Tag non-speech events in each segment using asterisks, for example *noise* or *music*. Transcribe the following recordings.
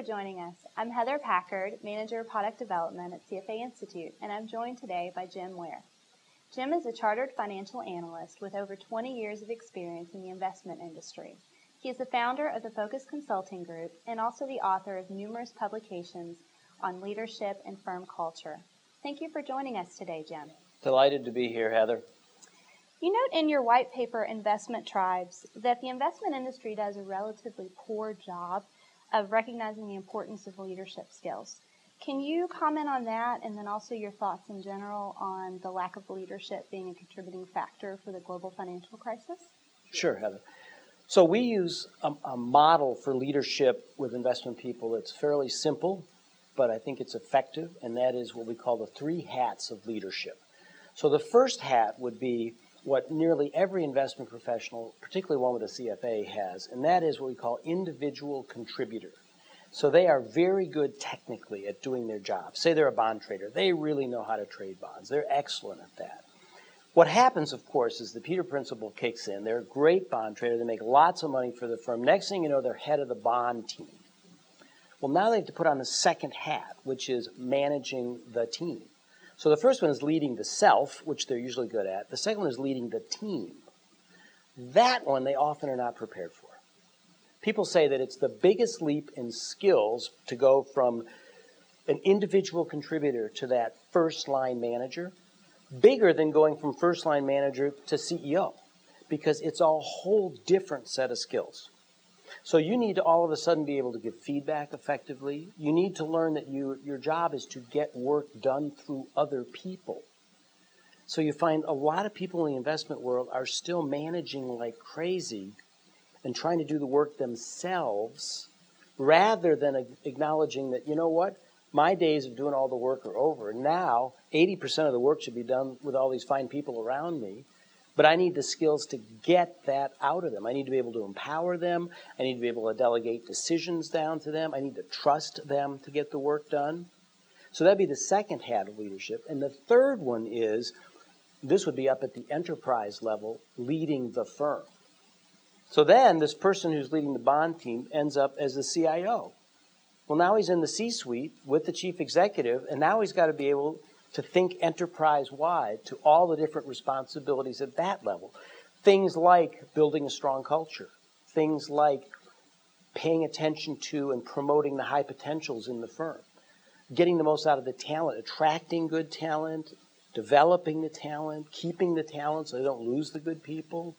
for joining us. I'm Heather Packard, Manager of Product Development at CFA Institute, and I'm joined today by Jim Ware. Jim is a chartered financial analyst with over 20 years of experience in the investment industry. He is the founder of the Focus Consulting Group and also the author of numerous publications on leadership and firm culture. Thank you for joining us today, Jim. Delighted to be here, Heather. You note in your white paper, Investment Tribes, that the investment industry does a relatively poor job of recognizing the importance of leadership skills. Can you comment on that and then also your thoughts in general on the lack of leadership being a contributing factor for the global financial crisis? Sure, Heather. So we use a, a, model for leadership with investment people that's fairly simple, but I think it's effective, and that is what we call the three hats of leadership. So the first hat would be what nearly every investment professional, particularly one with a CFA, has, and that is what we call individual contributor. So they are very good technically at doing their job. Say they're a bond trader, they really know how to trade bonds. They're excellent at that. What happens, of course, is the Peter Principle kicks in. They're a great bond trader. They make lots of money for the firm. Next thing you know, they're head of the bond team. Well, now they have to put on the second hat, which is managing the team. So the first one is leading the self, which they're usually good at. The second one is leading the team. That one they often are not prepared for. People say that it's the biggest leap in skills to go from an individual contributor to that first line manager, bigger than going from first line manager to CEO, because it's a whole different set of skills. So you need to all of a sudden be able to give feedback effectively. You need to learn that you, your job is to get work done through other people. So you find a lot of people in the investment world are still managing like crazy and trying to do the work themselves rather than acknowledging that, you know what, my days of doing all the work are over. Now, 80% of the work should be done with all these fine people around me. But I need the skills to get that out of them. I need to be able to empower them. I need to be able to delegate decisions down to them. I need to trust them to get the work done. So that'd be the second hat of leadership. And the third one is this would be up at the enterprise level, leading the firm. So then this person who's leading the bond team ends up as the CIO. Well, now he's in the C suite with the chief executive, and now he's got to be able to think enterprise wide to all the different responsibilities at that level. Things like building a strong culture, things like paying attention to and promoting the high potentials in the firm, getting the most out of the talent, attracting good talent, developing the talent, keeping the talent so they don't lose the good people,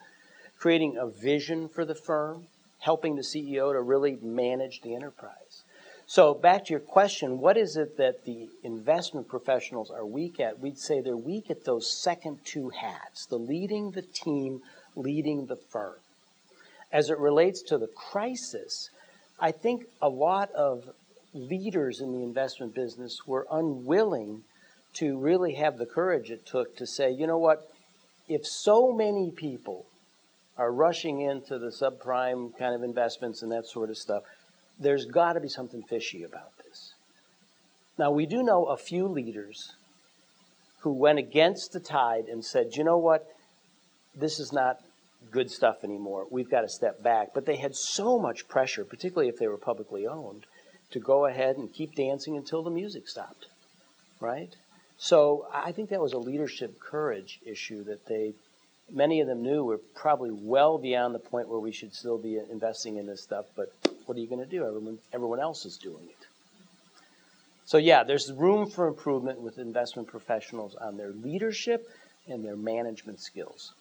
creating a vision for the firm, helping the CEO to really manage the enterprise. So back to your question, what is it that the investment professionals are weak at? We'd say they're weak at those second two hats, the leading the team, leading the firm. As it relates to the crisis, I think a lot of leaders in the investment business were unwilling to really have the courage it took to say, you know what, if so many people are rushing into the subprime kind of investments and that sort of stuff, there's got to be something fishy about this. Now, we do know a few leaders who went against the tide and said, you know what? This is not good stuff anymore. We've got to step back. But they had so much pressure, particularly if they were publicly owned, to go ahead and keep dancing until the music stopped, right? So I think that was a leadership courage issue that they, many of them knew were probably well beyond the point where we should still be investing in this stuff, but what are you going to do? Everyone, everyone else is doing it. So, yeah, there's room for improvement with investment professionals on their leadership and their management skills.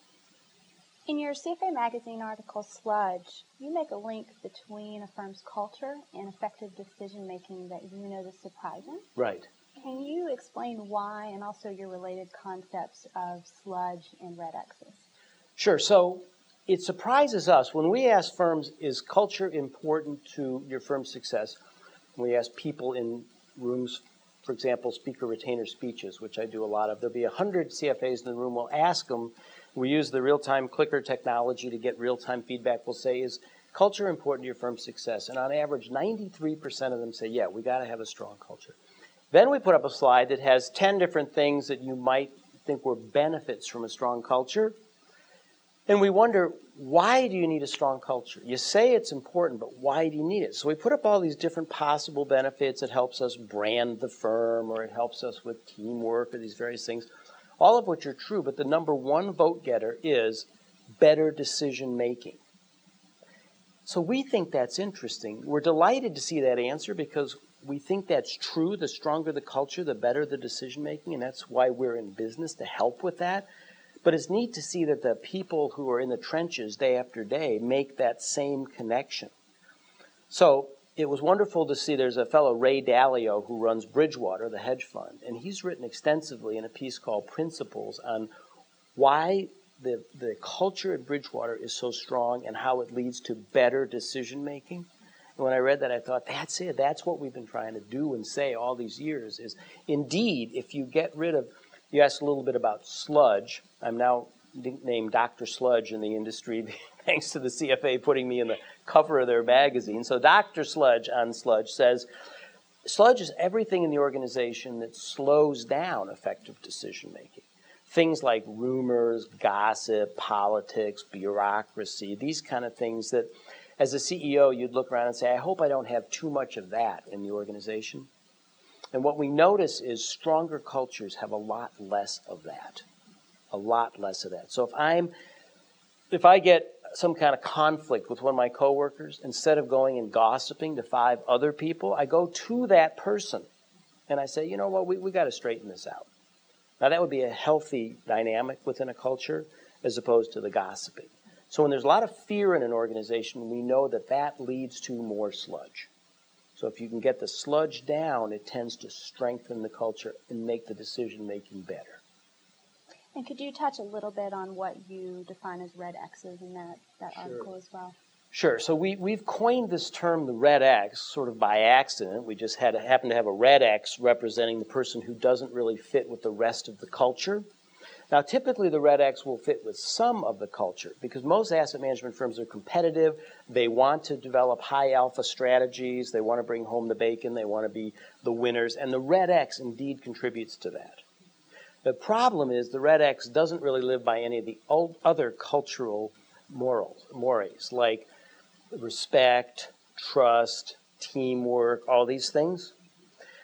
In your CFA magazine article, Sludge, you make a link between a firm's culture and effective decision making that you know is surprising. Right. Can you explain why and also your related concepts of sludge and red X's? Sure. So, it surprises us when we ask firms, is culture important to your firm's success? When we ask people in rooms, for example, speaker retainer speeches, which I do a lot of. There'll be 100 CFAs in the room. We'll ask them, we use the real time clicker technology to get real time feedback. We'll say, is culture important to your firm's success? And on average, 93% of them say, yeah, we got to have a strong culture. Then we put up a slide that has 10 different things that you might think were benefits from a strong culture. And we wonder, why do you need a strong culture? You say it's important, but why do you need it? So we put up all these different possible benefits. It helps us brand the firm, or it helps us with teamwork, or these various things, all of which are true. But the number one vote getter is better decision making. So we think that's interesting. We're delighted to see that answer because we think that's true. The stronger the culture, the better the decision making, and that's why we're in business to help with that. But it's neat to see that the people who are in the trenches day after day make that same connection. So it was wonderful to see there's a fellow, Ray Dalio, who runs Bridgewater, the hedge fund, and he's written extensively in a piece called Principles on why the, the culture at Bridgewater is so strong and how it leads to better decision making. And when I read that, I thought, that's it. That's what we've been trying to do and say all these years is indeed, if you get rid of, you asked a little bit about sludge. I'm now named Dr. Sludge in the industry *laughs* thanks to the CFA putting me in the cover of their magazine. So Dr. Sludge on Sludge says, Sludge is everything in the organization that slows down effective decision making things like rumors, gossip, politics, bureaucracy, these kind of things that as a CEO you'd look around and say, I hope I don't have too much of that in the organization. And what we notice is stronger cultures have a lot less of that. A lot less of that. So if I'm if I get some kind of conflict with one of my coworkers, instead of going and gossiping to five other people, I go to that person and I say, you know what, we, we got to straighten this out. Now, that would be a healthy dynamic within a culture as opposed to the gossiping. So, when there's a lot of fear in an organization, we know that that leads to more sludge. So, if you can get the sludge down, it tends to strengthen the culture and make the decision making better. And could you touch a little bit on what you define as red X's in that, that sure. article as well? Sure. So we, we've coined this term, the red X, sort of by accident. We just had happen to have a red X representing the person who doesn't really fit with the rest of the culture. Now, typically the red X will fit with some of the culture because most asset management firms are competitive. They want to develop high alpha strategies. They want to bring home the bacon. They want to be the winners. And the red X indeed contributes to that. The problem is the red X doesn't really live by any of the other cultural morals, mores, like respect, trust, teamwork, all these things.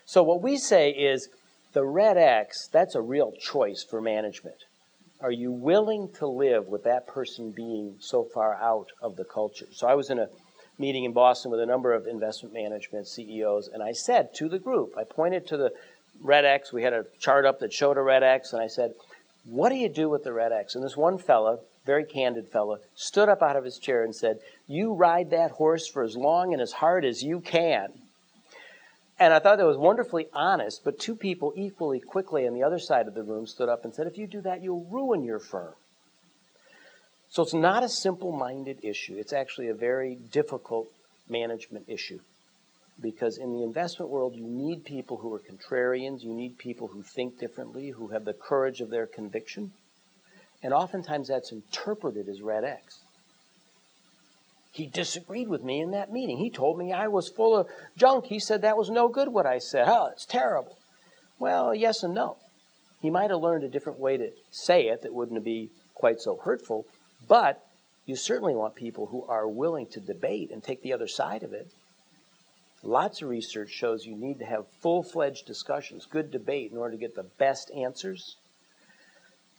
So, what we say is the red X, that's a real choice for management. Are you willing to live with that person being so far out of the culture? So, I was in a meeting in Boston with a number of investment management CEOs, and I said to the group, I pointed to the red X, we had a chart up that showed a red X, and I said, What do you do with the red X? And this one fella very candid fellow, stood up out of his chair and said, You ride that horse for as long and as hard as you can. And I thought that was wonderfully honest, but two people equally quickly on the other side of the room stood up and said, If you do that, you'll ruin your firm. So it's not a simple minded issue. It's actually a very difficult management issue. Because in the investment world, you need people who are contrarians, you need people who think differently, who have the courage of their conviction. And oftentimes that's interpreted as red X. He disagreed with me in that meeting. He told me I was full of junk. He said that was no good what I said. Oh, it's terrible. Well, yes and no. He might have learned a different way to say it that wouldn't be quite so hurtful, but you certainly want people who are willing to debate and take the other side of it. Lots of research shows you need to have full fledged discussions, good debate in order to get the best answers.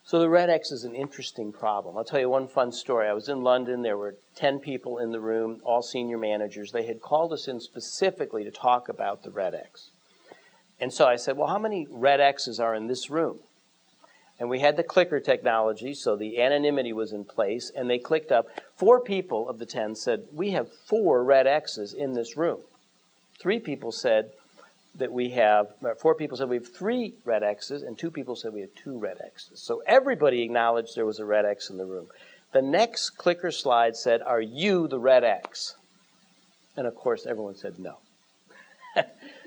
So the red X is an interesting problem. I'll tell you one fun story. I was in London. There were 10 people in the room, all senior managers. They had called us in specifically to talk about the red X. And so I said, Well, how many red X's are in this room? And we had the clicker technology, so the anonymity was in place, and they clicked up. Four people of the 10 said, We have four red X's in this room. Three people said, that we have, uh, four people said we have three red X's, and two people said we have two red X's. So everybody acknowledged there was a red X in the room. The next clicker slide said, Are you the red X? And of course, everyone said no. *laughs*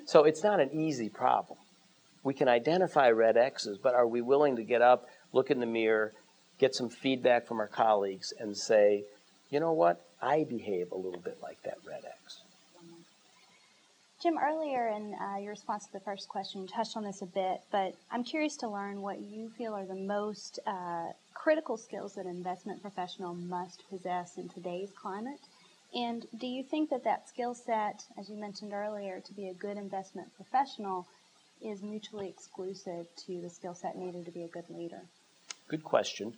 so it's not an easy problem. We can identify red X's, but are we willing to get up, look in the mirror, get some feedback from our colleagues, and say, you know what? I behave a little bit like that red X. Jim, earlier in uh, your response to the first question, you touched on this a bit, but I'm curious to learn what you feel are the most uh, critical skills that an investment professional must possess in today's climate. And do you think that that skill set, as you mentioned earlier, to be a good investment professional is mutually exclusive to the skill set needed to be a good leader? Good question.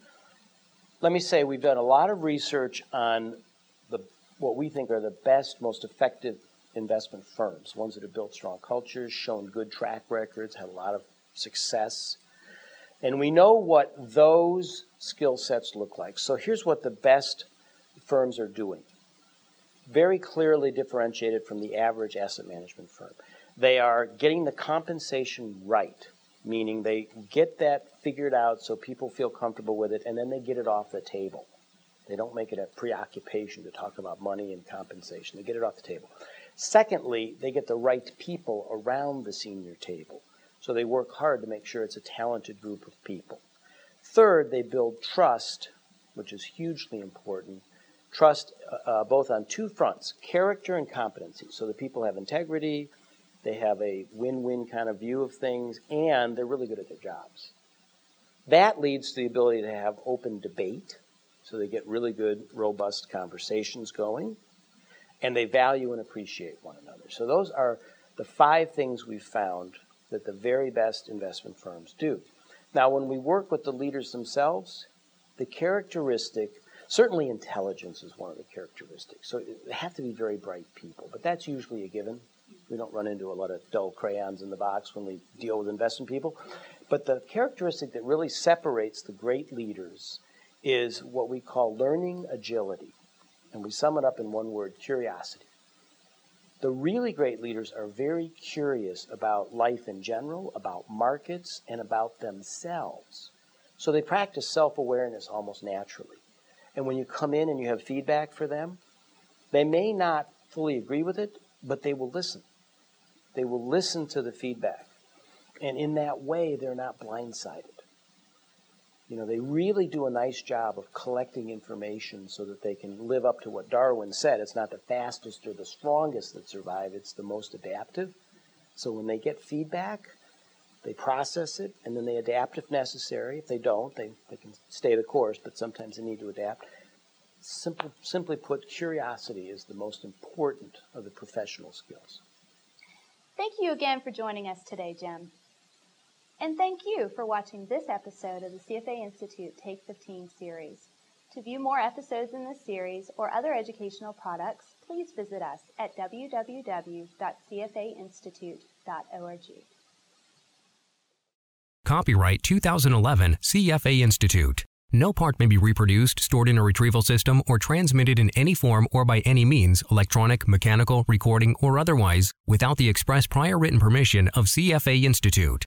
Let me say we've done a lot of research on the what we think are the best, most effective investment firms, ones that have built strong cultures, shown good track records, had a lot of success. And we know what those skill sets look like. So here's what the best firms are doing. Very clearly differentiated from the average asset management firm. They are getting the compensation right, meaning they get that figured out so people feel comfortable with it, and then they get it off the table. They don't make it a preoccupation to talk about money and compensation. They get it off the table. Secondly, they get the right people around the senior table. So they work hard to make sure it's a talented group of people. Third, they build trust, which is hugely important. Trust uh, uh, both on two fronts character and competency. So the people have integrity, they have a win win kind of view of things, and they're really good at their jobs. That leads to the ability to have open debate, so they get really good, robust conversations going and they value and appreciate one another. So those are the five things we've found that the very best investment firms do. Now, when we work with the leaders themselves, the characteristic, certainly intelligence is one of the characteristics. So they have to be very bright people, but that's usually a given. We don't run into a lot of dull crayons in the box when we deal with investment people. But the characteristic that really separates the great leaders is what we call learning agility and we sum it up in one word curiosity. The really great leaders are very curious about life in general, about markets, and about themselves. So they practice self awareness almost naturally. And when you come in and you have feedback for them, they may not fully agree with it, but they will listen. They will listen to the feedback. And in that way, they're not blindsided. You know, they really do a nice job of collecting information so that they can live up to what Darwin said. It's not the fastest or the strongest that survive, it's the most adaptive. So when they get feedback, they process it and then they adapt if necessary. If they don't, they, they can stay the course, but sometimes they need to adapt. Simple, simply put, curiosity is the most important of the professional skills. Thank you again for joining us today, Jim. And thank you for watching this episode of the CFA Institute Take 15 series. To view more episodes in this series or other educational products, please visit us at www.cfainstitute.org. Copyright 2011 CFA Institute. No part may be reproduced, stored in a retrieval system, or transmitted in any form or by any means, electronic, mechanical, recording, or otherwise, without the express prior written permission of CFA Institute.